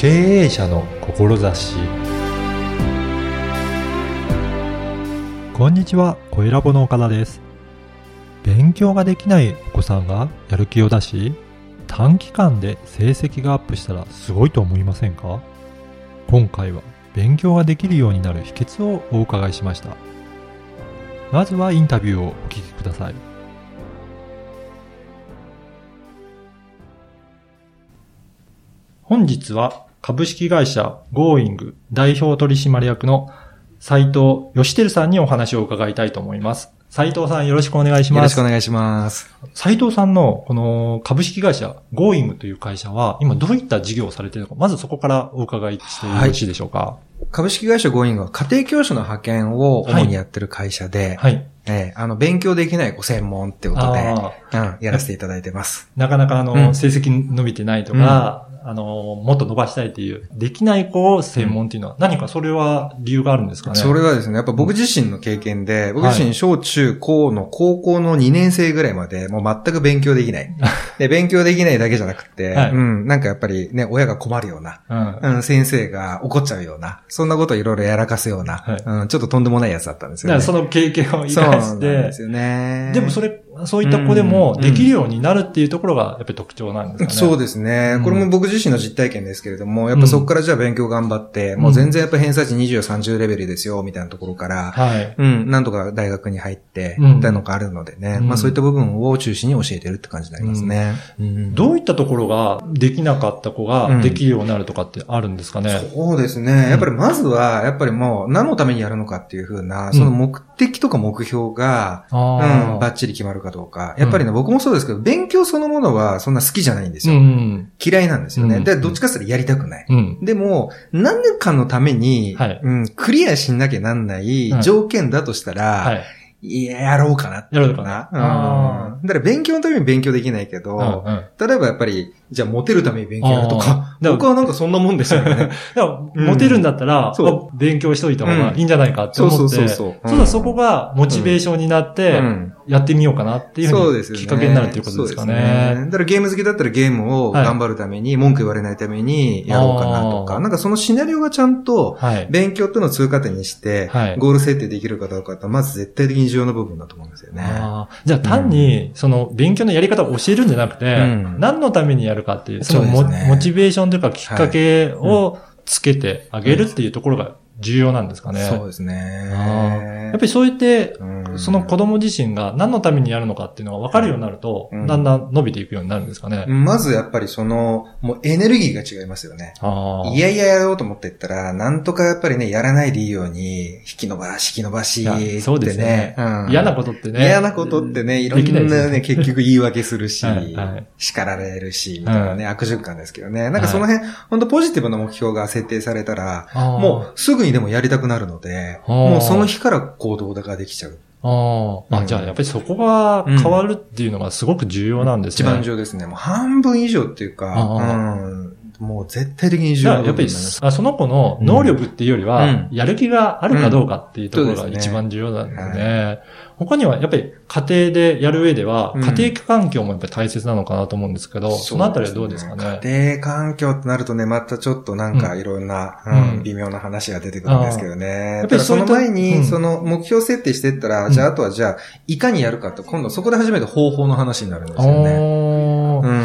経営者の志こんにちは、小ラボの岡田です。勉強ができないお子さんがやる気を出し、短期間で成績がアップしたらすごいと思いませんか？今回は勉強ができるようになる秘訣をお伺いしました。まずはインタビューをお聞きください。本日は株式会社 Going 代表取締役の斉藤義輝さんにお話を伺いたいと思います。斉藤さんよろしくお願いします。よろしくお願いします。斉藤さんのこの株式会社 Going という会社は今どういった事業をされているのか、まずそこからお伺いしてよろしいでしょうか？株式会社ゴーイングは家庭教師の派遣を主にやってる会社で、はい。えーあの、勉強できないご専門ってことで、あうん、やらせていただいてます。なかなかあの、うん成績伸びてないとか、あの、もっと伸ばしたいっていう、できない子を専門っていうのは、何かそれは理由があるんですかね？それはですね、やっぱ僕自身の経験で、僕自身小中高の高校の2年生ぐらいまで、もう全く勉強できない。で、勉強できないだけじゃなくて、はいうん、なんかやっぱりね、親が困るような、うん。うん、先生が怒っちゃうような、そんなこといろいろやらかすような、はいうん、ちょっととんでもないやつだったんですよね。だからその経験を生そうなかしてんです、よね。でもそれ、そういった子でもうんできるようになるっていうところがやっぱり特徴なんですかね。そうですね、うん。これも僕自身の実体験ですけれども、やっぱそこからじゃあ勉強頑張って、もう全然やっぱ偏差値20、30レベルですよ、みたいなところから、はい。うん、なんとか大学に入って、うん。みたいなのがあるのでね、うん。まあそういった部分を中心に教えてるって感じになりますね。うん。どういったところができなかった子ができるようになるとかってあるんですかね。そうですね。やっぱりまずは、やっぱりもう何のためにやるのかっていうふうな、その目的とか目標が、あうん、あバッチリ決まるかどうか。やっぱりね、僕もそうですけど、勉強そのものはそんな好きじゃないんですうよ。ん。嫌いなんですよね。うんで、どっちかっていうとやりたくない。うん。でも、何年かのために、はいうん、クリアしなきゃなんないはい条件だとしたら、はい。いや、やろうかなってやろうかなあうん。だから勉強のために勉強できないけど、うんうん例えばやっぱり、じゃあモテるために勉強やるとあか、僕はなんかそんなもんですよね。だからモテるんだったら、勉強しといた方がいいんじゃないかって思って、うんそうそうそうそう。だそこがモチベーションになってうん、やってみようかなっていうふうにそうですよね。きっかけになるっていうことですかね。だからゲーム好きだったらゲームを頑張るために、文句言われないためにやろうかなとか、なんかそのシナリオがちゃんと、はい。勉強っていうのを通過点にして、はい。ゴール設定できるかどうかって、まず絶対的に重要な部分だと思うんですよね。じゃあ単に、その勉強のやり方を教えるんじゃなくて、うん。何のためにやるかっていう、そのモチベーションというかきっかけをつけてあげるっていうところが重要なんですかね。そうですね。やっぱりそう言って、うんその子供自身が何のためにやるのかっていうのが分かるようになると、うんだんだん伸びていくようになるんですかね。まずやっぱりその、もうエネルギーが違いますよね。いやいややろうと思ってったら、なんとかやっぱりね、やらないでいいように、引き伸ばし、引き伸ばし、いやそうですねうん嫌なことってね。嫌なことってね、いろんなね、結局言い訳するしはいはい、叱られるし、みたいなね、悪循環ですけどね。なんかその辺、本当ポジティブな目標が設定されたら、もうすぐにでもやりたくなるので、もうその日から行動ができちゃう。ああ、あ、うんじゃあやっぱりそこが変わるっていうのがすごく重要なんです一ね。番重要ですね。もう半分以上っていうか、あうん、もう絶対的に重要なやっぱりその子の能力っていうよりは、うん。やる気があるかどうかっていうところが一番重要なんですね。他にはやっぱり家庭でやる上では、うん。家庭環境もやっぱり大切なのかなと思うんですけど、そのあたりはどうですかね？家庭環境ってなるとね、またちょっとなんかいろんな、微妙な話が出てくるんですけどね。ややっぱりその前に、うん。その目標設定してったら、うんじゃああとはじゃあ、いかにやるかって、今度そこで初めて方法の話になるんですあよね。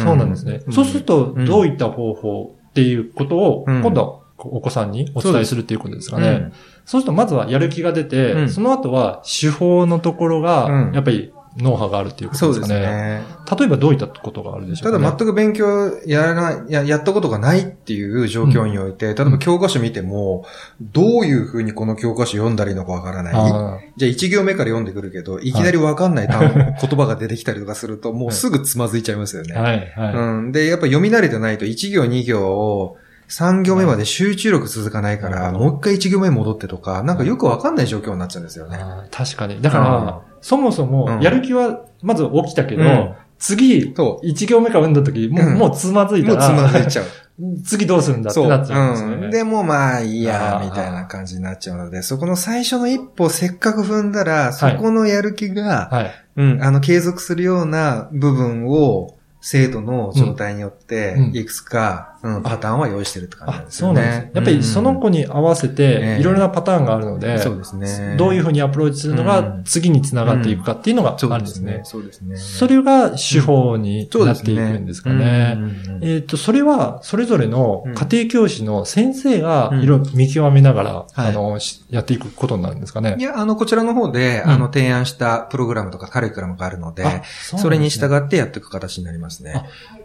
そうなんですね。うん。そうすると、どういった方法っていうことを、うん。今度はお子さんにお伝えするっていうことですかね。うん。そうすると、まずはやる気が出て、うん。その後は手法のところがう、ん。やっぱりノウハウがあるっていうことそうですですかね。ね。例えばどういったことがあるでしょうか、ね、ただ全く勉強やらない、や、やったことがないっていう状況において、例えば教科書見ても、どういう風にこの教科書読んだらいいのかわからない。あじゃあ1行目から読んでくるけど、いきなりわかんない単語、言葉が出てきたりとかすると、もうすぐつまずいちゃいますよね。ーはい、はい。うん。で、やっぱ読み慣れてないと1行2行を3行目まで集中力続かないから、もう一回1行目戻ってとか、なんかよくわかんない状況になっちゃうんですよね。確かに。だから、そもそも、やる気はまず起きたけど、うん次、そ一行目から読んだ時、もう、うんもうつまずう。いたら、もうつまずいちゃう。次どうするんだってそう。なっちゃうんですよね。うん。でもまあいいやみたいな感じになっちゃうので、そこの最初の一歩をせっかく踏んだら、そこのやる気が、はい。うん、あの、継続するような部分を、生徒の状態によってう、んいくつか、うん、パターンは用意してるって感じですよね。そうなんです。やっぱりその子に合わせえて、えいろいろなパターンがあるので、そうですね。どういうふうにアプローチするのがうん次につながっていくかっていうのがあるんですね。そうですね。それが手法になっていくんですかね。えっ、と、それは、それぞれの家庭教師の先生がうんいろいろ見極めながら、はいあの、しやっていくことになるんですかねい。や、あの、こちらの方で、うんあの、提案したプログラムとかカリキュラムがあるので、あそれに従ってやっていく形になりますね。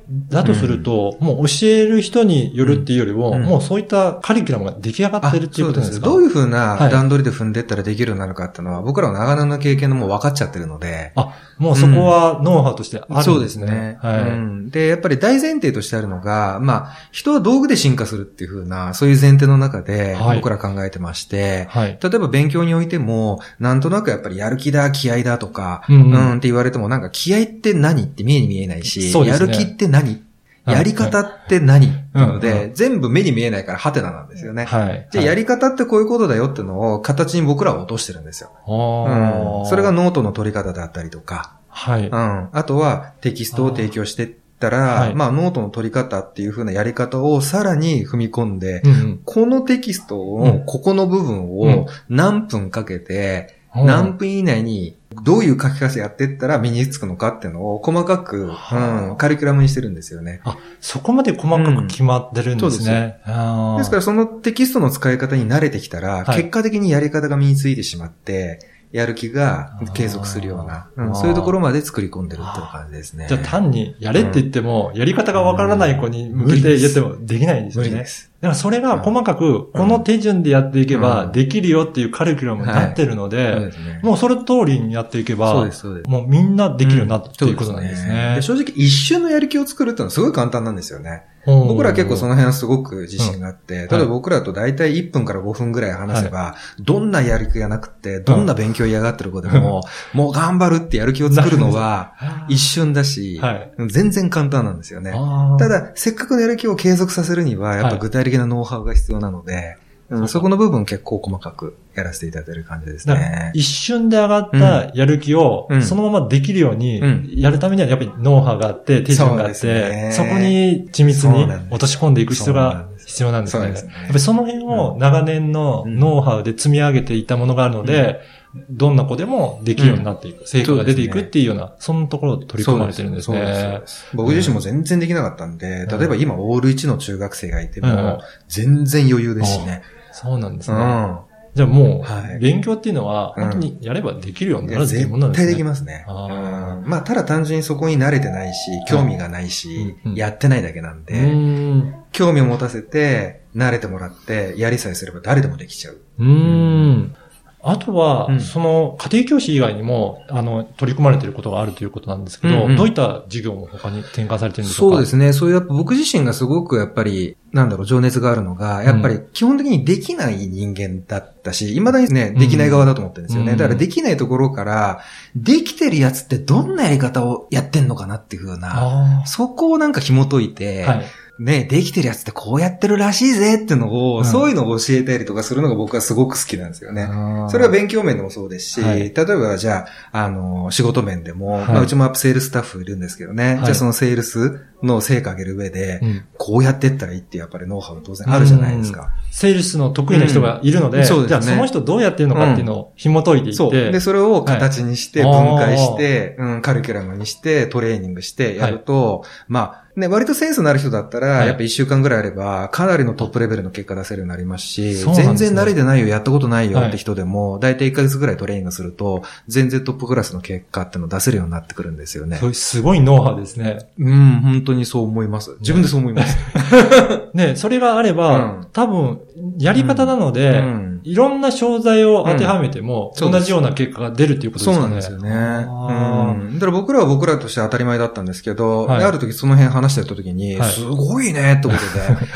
だとすると、もう教える人によるっていうよりも、うん。もうそういったカリキュラムが出来上がってるっていうことですか？どういうふうなはい。段取りで踏んでったらできるようになるかっていうのは、僕らの長年の経験でもう分かっちゃってるので、あ、もうそこはノウハウとしてあるんですね。そうですね。はい。うん。で、やっぱり大前提としてあるのが、まあ、人は道具で進化するっていうふうな、そういう前提の中ではい。僕ら考えてまして、はい。例えば勉強においても、なんとなくやっぱりやる気だ、気合だとか、ううん。ん、うんって言われてもなんか気合って何って見えに見えないし、そうですね。やる気って何？はい。やり方って何？ってので、全部目に見えないからハテナなんですよね。はい。じゃあやり方ってこういうことだよっていうのを形に僕らは落としてるんですよ。あうーん、それがノートの取り方だったりとか、はい。うん、あとはテキストを提供してったら、はい。まあノートの取り方っていう風なやり方をさらに踏み込んで、このテキストうん。のここの部分うんを何分かけて、何分以内にどういう書き方やってったら身につくのかっていうのを細かく、はあうん、カリキュラムにしてるんですよね。あ、そこまで細かく決まってるんですね。あーですからそのテキストの使い方に慣れてきたら、はい結果的にやり方が身についてしまって、やる気が継続するような、うんそういうところまで作り込んでるっていう感じですね。じゃあ単にやれって言っても、やり方がわからない子に向けてやってもできないんですよね。無理です。だからそれが細かく、この手順でやっていけばうんできるよっていうカリキュラムになってるので。もうそれ通りにやっていけば。もうみんなできるようになっていうことなんですね。で正直一瞬のやる気を作るっていうのはすごい簡単なんですよね。うん。僕らは結構その辺はすごく自信があって、ん。例えば僕らと大体1分から5分ぐらい話せば、どんなやる気がなくて、どんな勉強嫌がってる子でも、もう頑張るってやる気を作るのは 一瞬だし、はい。全然簡単なんですよね。ただ、せっかくのやる気を継続させるには、やっぱ具体的なノウハウが必要なので、うんそこの部分結構細かくやらせていただいてる感じですね。一瞬で上がったやる気をうん。そのままできるようにうん。やるためにはやっぱりノウハウがあって、手順があって、ね。そこに緻密に落とし込んでいく必要がそうなんです。必要なんですね。やっぱりその辺を長年のノウハウで積み上げていったものがあるので、どんな子でもできるようになっていく、成果が出ていくっていうような、そんなところを取り込まれてるんですね。で。す。僕自身も全然できなかったんで、うん。例えば今オール1の中学生がいても、うん。全然余裕ですしね。そうなんですね。うん。じゃあもはいう、勉強っていうのは、うん本当にやればできるようになるっていうものなんですね。絶対できますね。あまあ、ただ単純にそこに慣れてないし、興味がないし、やってないだけなんうで。興味を持たせて、慣れてもらって、やりさえすれば誰でもできちゃう。うーん。あとは、うんその、家庭教師以外にも、あの、取り組まれていることがあるということなんですけど、うんうんどういった授業も他に転換されてるんでしょうかそうですね。そういうやっぱ僕自身がすごくやっぱり、なんだろう、情熱があるのが、やっぱり基本的にできない人間だったし、未だにね、できない側だと思ってるんですよね。うんだからできないところから、できてるやつってどんなやり方をやってんのかなっていう風な、あそこをなんか紐解いて、あ。はい。ね、できてるやつってこうやってるらしいぜっていうのを、うん。そういうのを教えたりとかするのが僕はすごく好きなんですよね。それは勉強面でもそうですし、はい。例えばじゃあ、あの、仕事面でも、はい。まあ、うちもアップセールスタッフいるんですけどね、はい。じゃあそのセールスの成果上げる上で、うん。こうやってったらいいってやっぱりノウハウが当然あるじゃないですか。セールスの得意な人がいるので、うん。そうですね。じゃあその人どうやってるのかっていうのを紐解いていって、そう。で、それを形にして、はい。分解して、うん、カリキュラムにして、トレーニングしてやると、まあ、ね、割とセンスのある人だったら、はい。やっぱ一週間ぐらいあれば、かなりのトップレベルの結果出せるようになりますし、すね。全然慣れてないよ、やったことない。よって人でも、だいたい1ヶ月ぐらいトレーニングすると、全然トップクラスの結果っていうのを出せるようになってくるんですよね。そ。れすごいノウハウですね。うん、本当にそう思います。自分でそう思います。ね、それがあれば、うん多分、やり方なので、うんいろんな商材を当てはめても、うん同じような結果が出るっていうことですそう。なんですよね。あーうん。だから僕らは僕らとして当たり前だったんですけど、はいである時その辺話してた時に、はいすごいねってことで、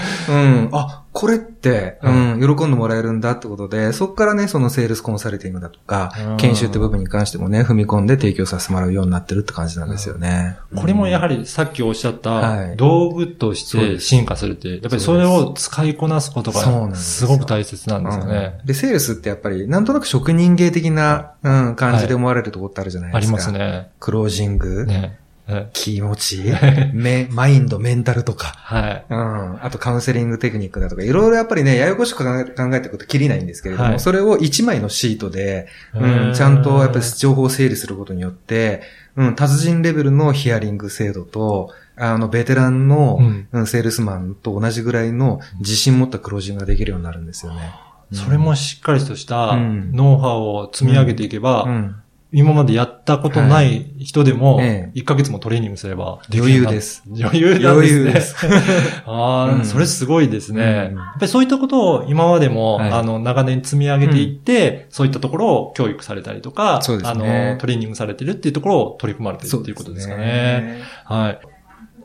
うん。あ、これって、うん、喜んでもらえるんだってことで、そこからね、そのセールスコンサルティングだとかうん、研修って部分に関してもね、踏み込んで提供させてもらうようになってるって感じなんですよね。これもやはり、りさっきおっしゃっはいた道具として進化するって、やっぱりそれを使いこなすことがすごく大切なんですよね。で、セールスってやっぱり、なんとなく職人芸的な、うん、感じで思われるところってあるじゃないありですか。ますね。クロージング。ね。はい。気持ち、メマインド、メンタルとか、はい。うん。あとカウンセリングテクニックだとか、いろいろやっぱりね、ややこしく考え考えていくときりないんですけれども、はい。それを1枚のシートで、ううんん、ちゃんとやっぱり情報を整理することによって、うん、達人レベルのヒアリング精度と、あの、ベテランの、うん。うん、セールスマンと同じぐらいの自信持ったクロージングができるようになるんですよね。それもしっかりとしたうん。ノウハウを積み上げていけば、うん、今までやったことない人でも、ええ1ヶ月もトレーニングすればできる余ようになる裕です。余裕なん余ですね。裕です。ああ、うんそれすごいですね。うんやっぱりそういったことを今までも、はいあの、長年積み上げていって、そういったところを教育されたりとか、そうですあねの、トレーニングされてるっていうところを取り組まれてるっていうことですかね。ね。はい。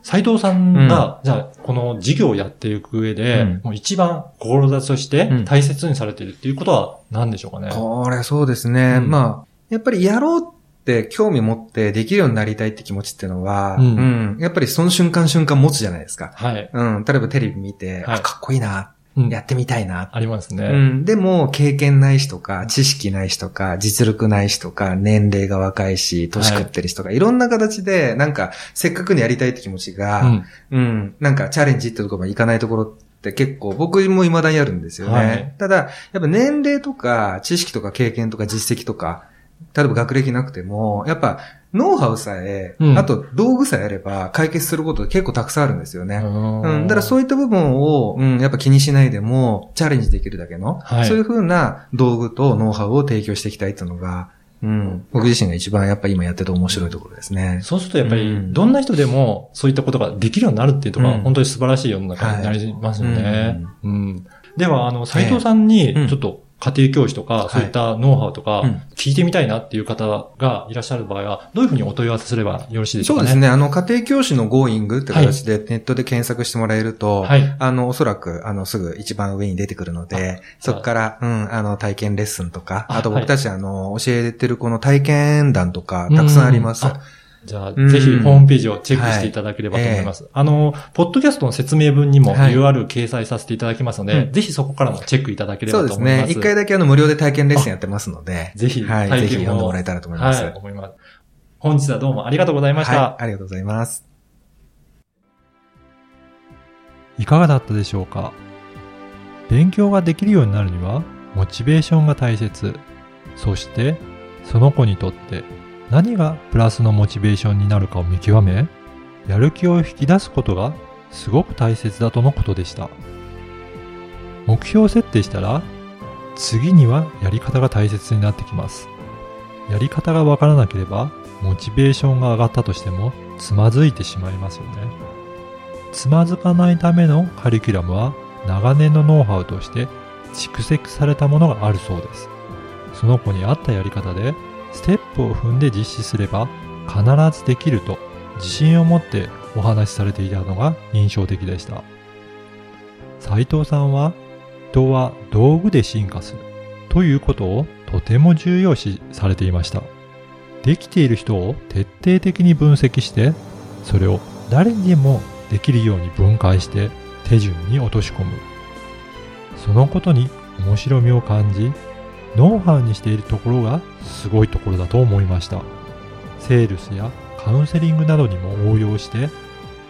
斉藤さんが、じゃあ、この事業をやっていく上で、うんもう一番志としてうん大切にされてるっていうことは何でしょうかね？これそうですね。うんまあ、やっぱりやろうって興味持ってできるようになりたいって気持ちっていうのは、ううん。ん、やっぱりその瞬間瞬間持つじゃないですか。はい。うん、例えばテレビ見て、はい。あ、かっこいいな、うん。やってみたいな。ありますね。うん、でも、経験ない人とか、知識ない人とか、実力ない人とか、年齢が若いし、年食ってる人とか、い、ろんな形で、なんか、せっかくにやりたいって気持ちが、うん。うん、なんかチャレンジってところまでいかないところって結構僕も未だにあるんですよね。はい。ただ、やっぱ年齢とか知識とか経験とか実績とか、例えば学歴なくても、やっぱノウハウさえ、うん。あと道具さえあれば解決すること結構たくさんあるんですよね。ううん、だからそういいった部分を、うん、やっぱ気にしないでも、チャレンジできるだけの、はい。そういうふうな道具とノウハウを提供していきたいっていうのが、うん、僕自身が一番やっぱ今やってて面白いところですね。そうするとやっぱり、うん。どんな人でもそういったことができるようになるっていうところは、うん。本当に素晴らしい世の中になりますよね。ううん。では、あの、斉藤さんにうん、ちょっと家庭教師とか、い。そういったノウハウとかうん、聞いてみたいなっていう方がいらっしゃる場合は、どういうふうにお問い合わせすればよろしいでしょうかね？そうですね。あの、家庭教師の Going って形でネットで検索してもらえると、はい。あの、おそらく、あの、すぐ一番上に出てくるので、そこから、うん、あの、体験レッスンとか、ああと僕たち、あの、教えてるこの体験談とか、たくさんあります。じゃあ、うんぜひホームページをチェックしていただければと思います。あの、ポッドキャストの説明文にもはい URL 掲載させていただきますので、うんぜひそこからもチェックいただければそうですと思います。ね。一回だけあの、無料で体験レッスンやってますので、ぜひ、はい、ぜひ読んでもらえたらと思います。はい、思います。本日はどうもありがとうございました。はい、ありがとうございます。いかがだったでしょうか？勉強ができるようになるには、モチベーションが大切。そして、その子にとって何がプラスのモチベーションになるかを見極め、やる気を引き出すことがすごく大切だとのことでした。目標設定したら、次にはやり方が大切になってきます。やり方がわからなければ、モチベーションが上がったとしても、つまずいてしまいますよね。つまずかないためのカリキュラムは長年のノウハウとして蓄積されたものがあるそうです。その子に合ったやり方でステップを踏んで実施すれば必ずできると自信を持ってお話しされていたのが印象的でした。斉藤さんは人は道具で進化するということをとても重要視されていました。できている人を徹底的に分析してそれを誰にでもできるように分解して手順に落とし込む。そのことに面白みを感じ、ノウハウにしているところがすごいところだと思いました。セールスやカウンセリングなどにも応用して、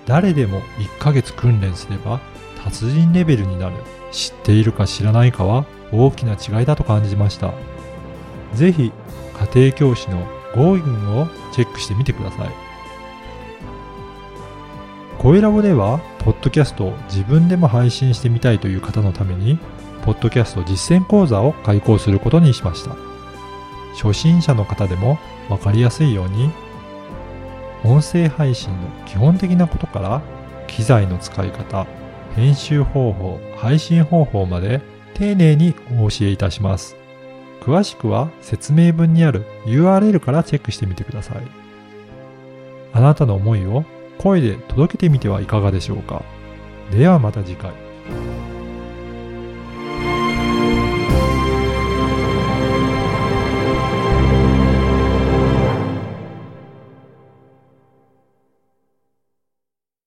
誰でも1ヶ月訓練すれば達人レベルになる。知っているか知らないかは大きな違いだと感じました。ぜひ家庭教師の Going をチェックしてみてください。声ラボでは、ポッドキャストを自分でも配信してみたいという方のために、ポッドキャスト実践講座を開講することにしました。初心者の方でもわかりやすいように、音声配信の基本的なことから、機材の使い方、編集方法、配信方法まで丁寧にお教えいたします。詳しくは説明文にある URL からチェックしてみてください。あなたの思いを声で届けてみてはいかがでしょうか。ではまた次回。